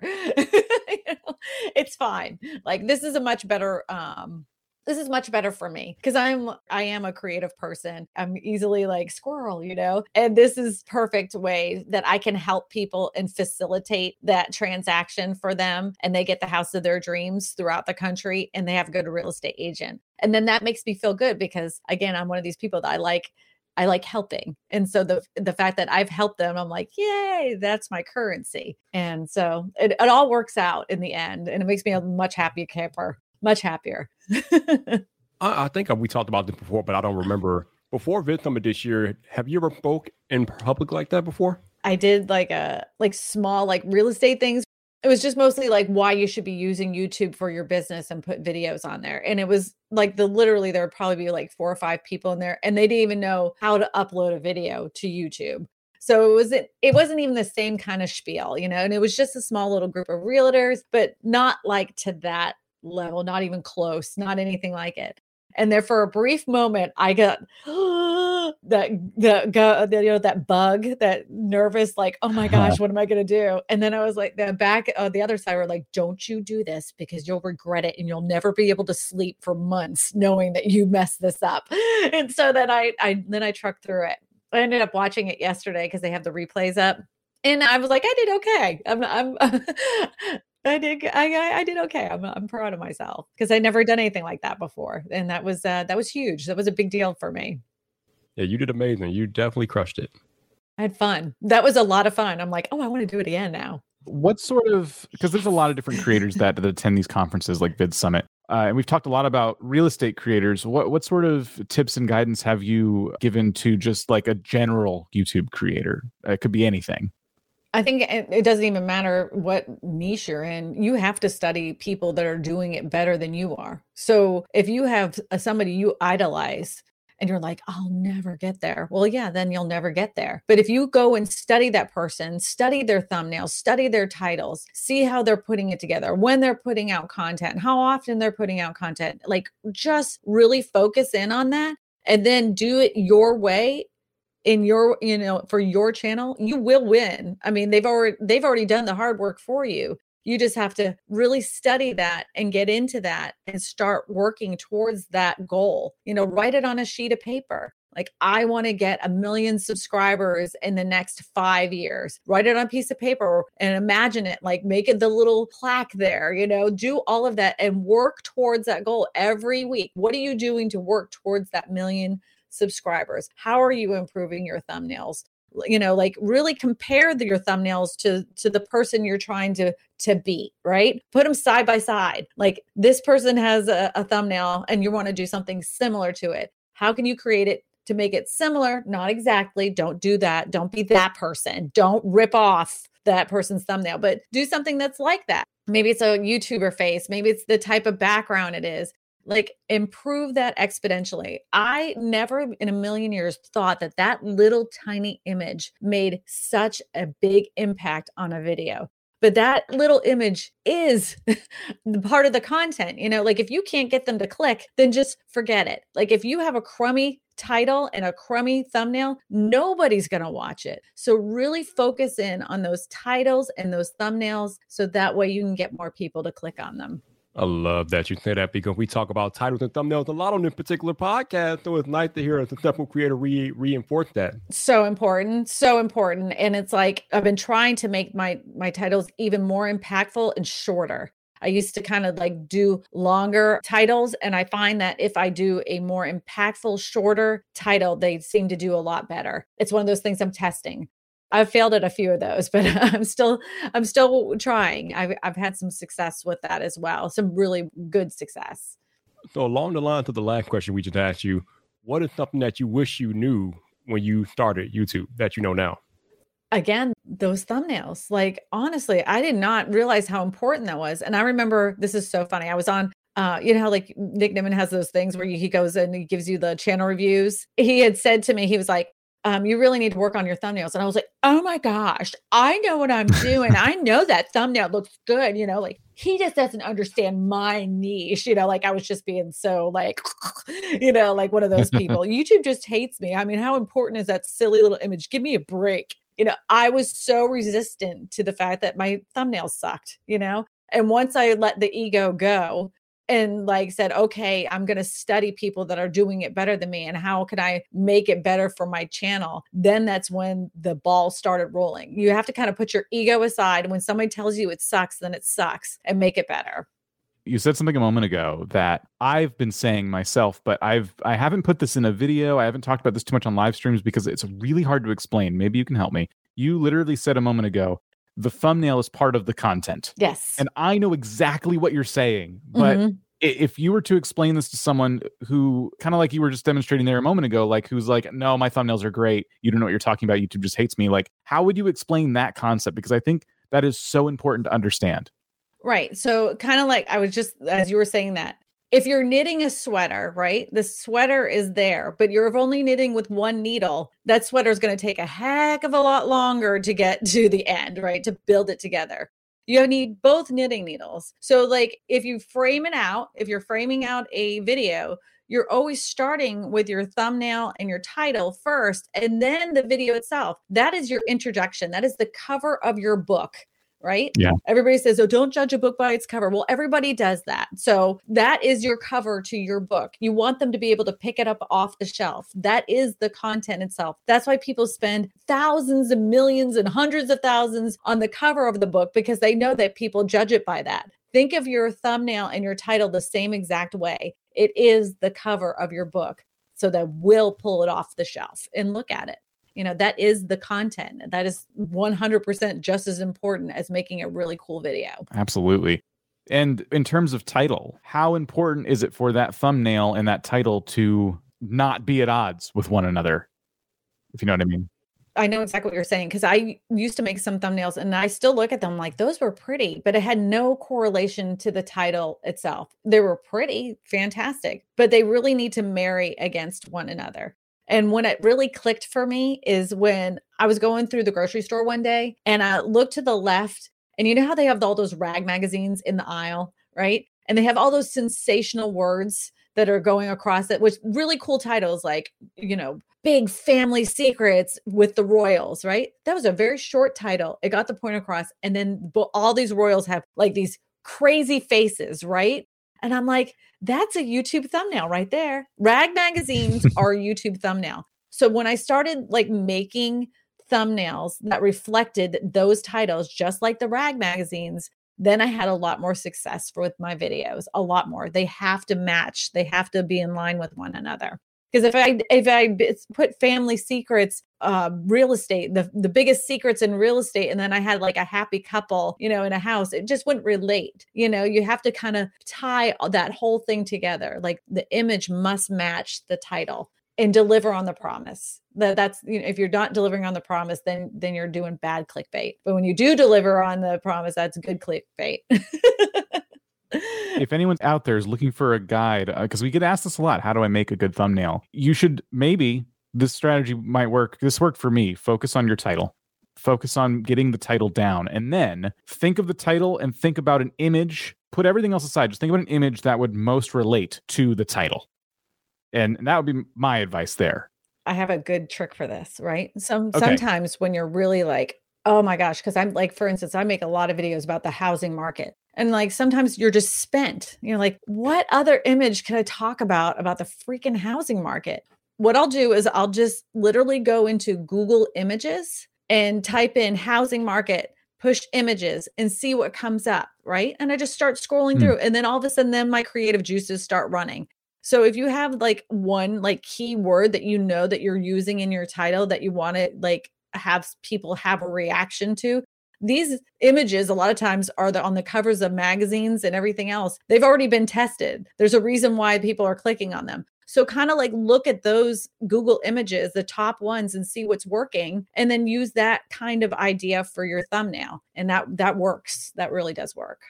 it's fine like this is a much better um this is much better for me because i'm i am a creative person i'm easily like squirrel you know and this is perfect way that i can help people and facilitate that transaction for them and they get the house of their dreams throughout the country and they have a good real estate agent and then that makes me feel good because again i'm one of these people that i like I like helping. And so the the fact that I've helped them, I'm like, yay, that's my currency. And so it, it all works out in the end. And it makes me a much happier camper, much happier. I, I, think uh, we talked about this before, but I don't remember. Before VidSummit this year, have you ever spoke in public like that before? I did like a like small like real estate things it was just mostly like why you should be using YouTube for your business and put videos on there. And it was like the literally there would probably be like four or five people in there and they didn't even know how to upload a video to YouTube. So it wasn't it wasn't even the same kind of spiel, you know, and it was just a small little group of realtors, but not like to that level, not even close, not anything like it. And there for a brief moment, I got that the, the you know that bug, that nervous, like, oh my gosh, what am I gonna do? And then I was like, the back uh, the other side were like, don't you do this because you'll regret it and you'll never be able to sleep for months knowing that you messed this up. And so then I I then I trucked through it. I ended up watching it yesterday because they have the replays up and I was like, I did okay. I'm, I'm I did. I, I did okay. I'm, I'm proud of myself because I never done anything like that before, and that was uh, that was huge. That was a big deal for me. Yeah, you did amazing. You definitely crushed it. I had fun. That was a lot of fun. I'm like, oh, I want to do it again now. What sort of because there's a lot of different creators that, that attend these conferences like VidSummit. Uh, and we've talked a lot about real estate creators. What what sort of tips and guidance have you given to just like a general YouTube creator? It could be anything. I think it doesn't even matter what niche you're in. You have to study people that are doing it better than you are. So if you have uh, somebody you idolize and you're like, I'll never get there. Well, yeah, then you'll never get there. But if you go and study that person, study their thumbnails, study their titles, see how they're putting it together, when they're putting out content, how often they're putting out content, like just really focus in on that and then do it your way in your you know for your channel you will win. I mean they've already they've already done the hard work for you. You just have to really study that and get into that and start working towards that goal. You know write it on a sheet of paper like i want to get a million subscribers in the next five years. Write it on a piece of paper and imagine it like make it the little plaque there you know? Do all of that and work towards that goal every week. What are you doing to work towards that million subscribers? How are you improving your thumbnails? you know like really compare the, your thumbnails to to the person you're trying to to beat right? Put them side by side. Like this person has a, a thumbnail and you want to do something similar to it. How can you create it to make it similar not exactly don't do that don't be that person don't rip off that person's thumbnail but do something that's like that maybe it's a youtuber face maybe it's the type of background it is like improve that exponentially. I never in a million years thought that that little tiny image made such a big impact on a video. But that little image is part of the content. You know, like if you can't get them to click, then just forget it. Like if you have a crummy title and a crummy thumbnail, nobody's going to watch it. So really focus in on those titles and those thumbnails so that way you can get more people to click on them. I love that you say that because we talk about titles and thumbnails a lot on this particular podcast. So it's nice to hear a successful creator re- reinforce that. So important, so important. And it's like I've been trying to make my my titles even more impactful and shorter. I used to kind of like do longer titles. And I find that if I do a more impactful, shorter title, they seem to do a lot better. It's one of those things I'm testing. I've failed at a few of those, but I'm still I'm still trying. I've I've had some success with that as well. Some really good success. So along the lines of the last question we just asked you, what is something that you wish you knew when you started YouTube that you know now? Again, those thumbnails. Like honestly, I did not realize how important that was. And I remember this is so funny. I was on uh, you know how like Nick Nimmin has those things where he goes and he gives you the channel reviews. He had said to me, he was like, um, you really need to work on your thumbnails. And I was like, oh my gosh, I know what I'm doing. I know that thumbnail looks good. You know, like he just doesn't understand my niche. You know, like I was just being so like, you know, like one of those people. YouTube just hates me. I mean, how important is that silly little image? Give me a break. You know, I was so resistant to the fact that my thumbnails sucked, you know? And once I let the ego go, and like said, okay, I'm going to study people that are doing it better than me and how can I make it better for my channel? Then that's when the ball started rolling. You have to kind of put your ego aside. When somebody tells you it sucks, then it sucks and make it better. You said something a moment ago that I've been saying myself, but I've I haven't put this in a video. I haven't talked about this too much on live streams because it's really hard to explain. Maybe you can help me. You literally said a moment ago, the thumbnail is part of the content. Yes. And I know exactly what you're saying, but mm-hmm. if you were to explain this to someone who kind of like you were just demonstrating there a moment ago, like who's like, no, my thumbnails are great. You don't know what you're talking about. YouTube just hates me. Like, how would you explain that concept? Because I think that is so important to understand. Right. So, kind of like I was just, as you were saying that, if you're knitting a sweater, right? The sweater is there, but you're only knitting with one needle. That sweater is going to take a heck of a lot longer to get to the end, right? To build it together. You need both knitting needles. So, like, if you frame it out, if you're framing out a video, you're always starting with your thumbnail and your title first, and then the video itself. That is your introduction. That is the cover of your book right? Yeah. Everybody says, oh, don't judge a book by its cover. Well, everybody does that. So that is your cover to your book. You want them to be able to pick it up off the shelf. That is the content itself. That's why people spend thousands and millions and hundreds of thousands on the cover of the book because they know that people judge it by that. Think of your thumbnail and your title the same exact way. It is the cover of your book. So that will pull it off the shelf and look at it you know that is the content. That is 100% just as important as making a really cool video. Absolutely. And in terms of title how important is it for that thumbnail and that title to not be at odds with one another? If you know what i mean. I know exactly what you're saying because I used to make some thumbnails and I still look at them like those were pretty, but it had no correlation to the title itself. They were pretty, fantastic, but they really need to marry against one another. And when it really clicked for me is when I was going through the grocery store one day and I looked to the left, and you know how they have all those rag magazines in the aisle, right? And they have all those sensational words that are going across it, which really cool titles like, you know, Big Family Secrets with the Royals, right? That was a very short title. It got the point across. And then all these Royals have like these crazy faces, right? And I'm like, that's a YouTube thumbnail right there. Rag magazines are a YouTube thumbnail. So when I started like making thumbnails that reflected those titles, just like the rag magazines, then I had a lot more success with my videos, a lot more. They have to match, they have to be in line with one another because if i if i put family secrets uh, real estate the, the biggest secrets in real estate and then i had like a happy couple you know in a house it just wouldn't relate you know? You have to kind of tie that whole thing together like the image must match the title and deliver on the promise. That that's you know if you're not delivering on the promise then then you're doing bad clickbait but when you do deliver on the promise that's good clickbait if anyone out there is looking for a guide, because uh, we get asked this a lot, how do I make a good thumbnail? You should maybe this strategy might work. This worked for me. Focus on your title. Focus on getting the title down, and then think of the title and think about an image. Put everything else aside. Just think about an image that would most relate to the title. And, and that would be my advice there. I have a good trick for this, right? Some Okay. sometimes when you're really like, oh my gosh, because I'm like, for instance, I make a lot of videos about the housing market. And like sometimes you're just spent. You're like, what other image can I talk about about the freaking housing market? What I'll do is I'll just literally go into Google Images and type in housing market, push images and see what comes up, right? And I just start scrolling Hmm. through and then all of a sudden then my creative juices start running. So if you have like one like key word that you know that you're using in your title that you want to like have people have a reaction to, these images a lot of times are the, on the covers of magazines and everything else. They've already been tested. There's a reason why people are clicking on them. So kind of like look at those Google images, the top ones and see what's working and then use that kind of idea for your thumbnail. And that that works. That really does work.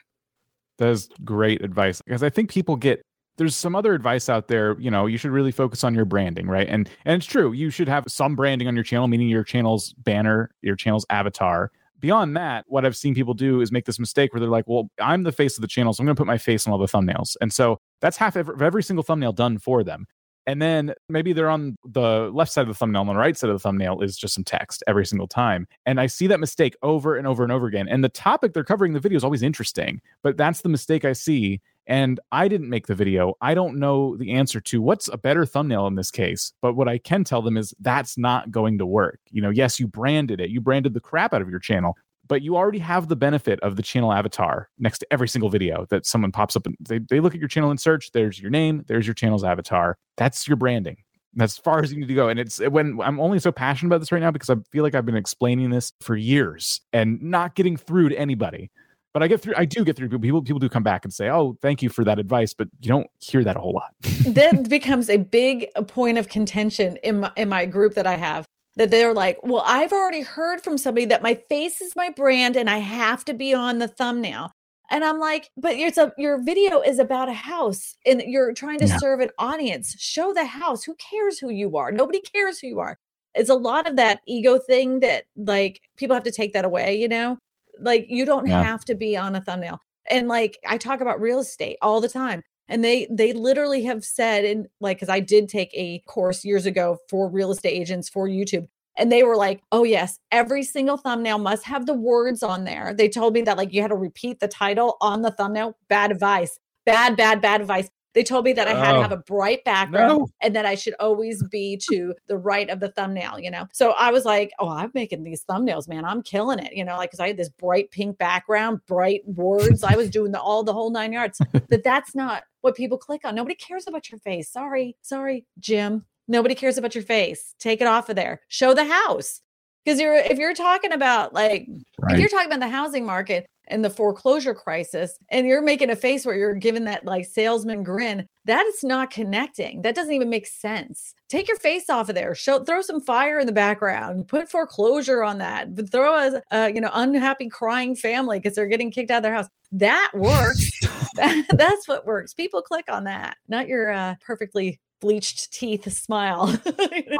That is great advice because I think people get there's some other advice out there, you know, you should really focus on your branding, right? And and it's true, you should have some branding on your channel, meaning your channel's banner, your channel's avatar. Beyond that, what I've seen people do is make this mistake where they're like, "Well, I'm the face of the channel, so I'm going to put my face on all the thumbnails." And so that's half of every single thumbnail done for them. And then maybe they're on the left side of the thumbnail, and the right side of the thumbnail is just some text every single time. And I see that mistake over and over and over again. And the topic they're covering in the video is always interesting, but that's the mistake I see. And I didn't make the video. I don't know the answer to what's a better thumbnail in this case. But what I can tell them is that's not going to work. You know, yes, you branded it, you branded the crap out of your channel, but you already have the benefit of the channel avatar next to every single video that someone pops up and they, they look at your channel and search. There's your name, there's your channel's avatar. That's your branding. That's as far as you need to go. And it's when I'm only so passionate about this right now because I feel like I've been explaining this for years and not getting through to anybody. But I get through, I do get through people. People, do come back and say, Oh, thank you for that advice. But you don't hear that a whole lot. that becomes a big point of contention in my, in my group that I have that they're like, well, I've already heard from somebody that my face is my brand and I have to be on the thumbnail. And I'm like, but it's a, your video is about a house and you're trying to Yeah. serve an audience. Show the house. Who cares who you are? Nobody cares who you are. It's a lot of that ego thing that like people have to take that away, you know? Like you don't Yeah. have to be on a thumbnail. And like I talk about real estate all the time and they they literally have said in like because i did take a course years ago for real estate agents for youtube and they were like oh yes every single thumbnail must have the words on there. They told me that like you had to repeat the title on the thumbnail bad advice bad bad bad advice they told me that i had to Oh. have a bright background No. and that i should always be to the right of the thumbnail you know so i was like oh i'm making these thumbnails man i'm killing it you know like because i had this bright pink background bright words i was doing the all the whole nine yards that that's not what people click on. Nobody cares about your face. Sorry, sorry, Jim. Nobody cares about your face. Take it off of there. Show the house. Because you're if you're talking about like if you're talking about the housing market and the foreclosure crisis and you're making a face where you're giving that like salesman grin, that is not connecting. That doesn't even make sense. Take your face off of there. Show throw some fire in the background. Put foreclosure on that. But throw a, you know unhappy crying family because they're getting kicked out of their house. That works. That- that's what works. People click on that, not your uh, perfectly bleached teeth smile.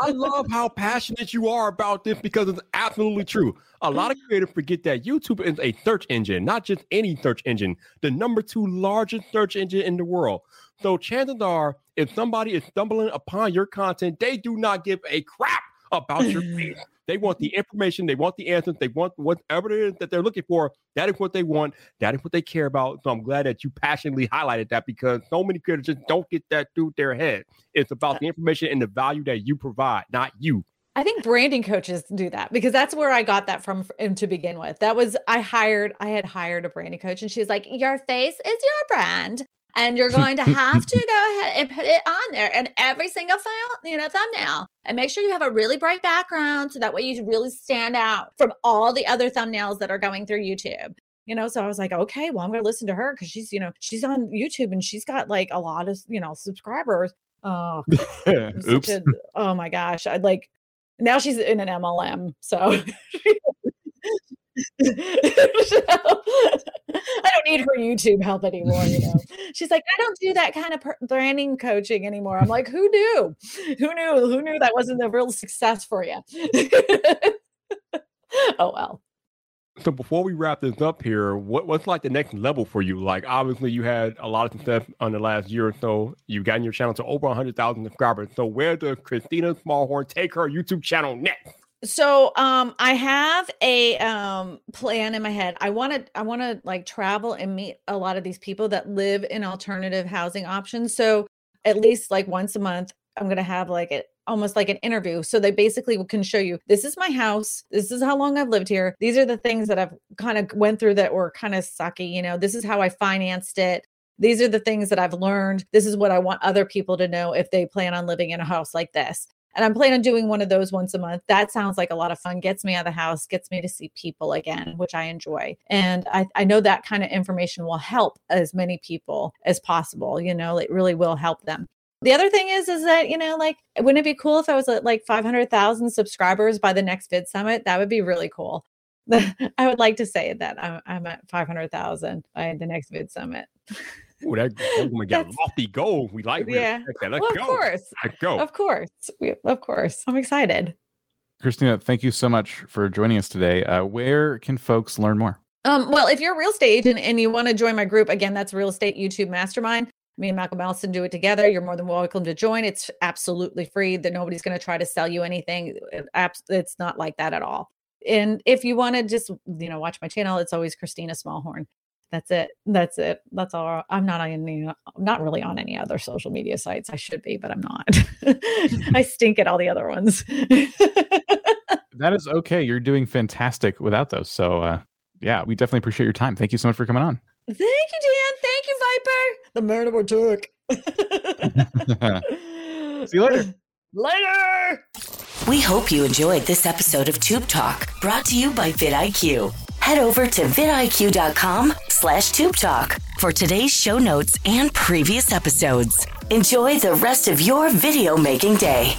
I love how passionate you are about this because it's absolutely true. A lot of creators forget that YouTube is a search engine, not just any search engine, the number two largest search engine in the world. So chances are, if somebody is stumbling upon your content, they do not give a crap about your face. They want the information, they want the answers, they want whatever it is that they're looking for. That is what they want. That is what they care about. So I'm glad that you passionately highlighted that because so many creators just don't get that through their head. It's about the information and the value that you provide, not you. I think branding coaches do that because that's where I got that from to begin with. That was I hired I had hired a branding coach and she's like, "Your face is your brand." And you're going to have to go ahead and put it on there and every single file, you know, thumbnail. And make sure you have a really bright background so that way you really stand out from all the other thumbnails that are going through YouTube. You know, so I was like, okay, well, I'm gonna listen to her because she's, you know, she's on YouTube and she's got like a lot of, you know, subscribers. Oh, Oops. a- oh my gosh. I'd like now she's in an MLM. So I don't need her YouTube help anymore. You know, she's like, I don't do that kind of per- branding coaching anymore. I'm like, who knew? Who knew? Who knew that wasn't a real success for you? oh well. So before we wrap this up here, what, what's like the next level for you? Like obviously you had a lot of success on the last year or so. You've gotten your channel to over 100,000 subscribers. So where does Kristina Smallhorn take her YouTube channel next? So um i have a um plan in my head. I want to i want to like travel and meet a lot of these people that live in alternative housing options. So at least like once a month i'm going to have like it almost like an interview. So they basically can show you this is my house. This is how long i've lived here. These are the things that i've kind of went through that were kind of sucky you know? This is how i financed it. These are the things that i've learned. This is what i want other people to know if they plan on living in a house like this and I'm planning on doing one of those once a month. That sounds like a lot of fun. Gets me out of the house, gets me to see people again, which I enjoy. And I, I know that kind of information will help as many people as possible. You know, it really will help them. The other thing is, is that, you know, like, wouldn't it be cool if I was at like 500,000 subscribers by the next VidSummit? That would be really cool. I would like to say that I'm, I'm at 500,000 by the next VidSummit. Ooh, that, that's gonna lofty goal. We like yeah. That. Let's well, go. Of course. Let's go. Of course. We, of course. I'm excited. Kristina, thank you so much for joining us today. Uh, where can folks learn more? Um, well, if you're a real estate agent and you want to join my group, again, that's Real Estate YouTube Mastermind. Me and Malcolm Allison do it together. You're more than welcome to join. It's absolutely free. That nobody's going to try to sell you anything. It's not like that at all. And if you want to just you know watch my channel, it's always Kristina Smallhorn that's it. That's it. That's all. I'm not on any i'm not really on any other social media sites. I should be but i'm not. I stink at all the other ones. That is okay. You're doing fantastic without those. So uh yeah we definitely appreciate your time. Thank you so much for coming on. Thank you dan. Thank you viper. The man of took see you later. Later. We hope you enjoyed this episode of tube talk brought to you by vidiq head over to vidiq.com slash tube talk for today's show notes and previous episodes. Enjoy the rest of your video making day.